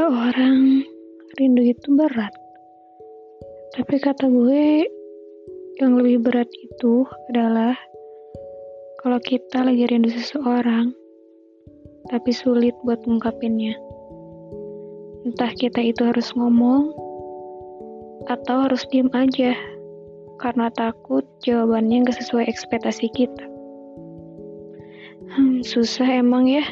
Kata orang, rindu itu berat. Tapi kata gue, yang lebih berat itu adalah kalau kita lagi rindu seseorang, tapi sulit buat ngungkapinnya. Entah kita itu harus ngomong, atau harus diem aja, karena takut jawabannya gak sesuai ekspektasi kita. Hmm, susah emang ya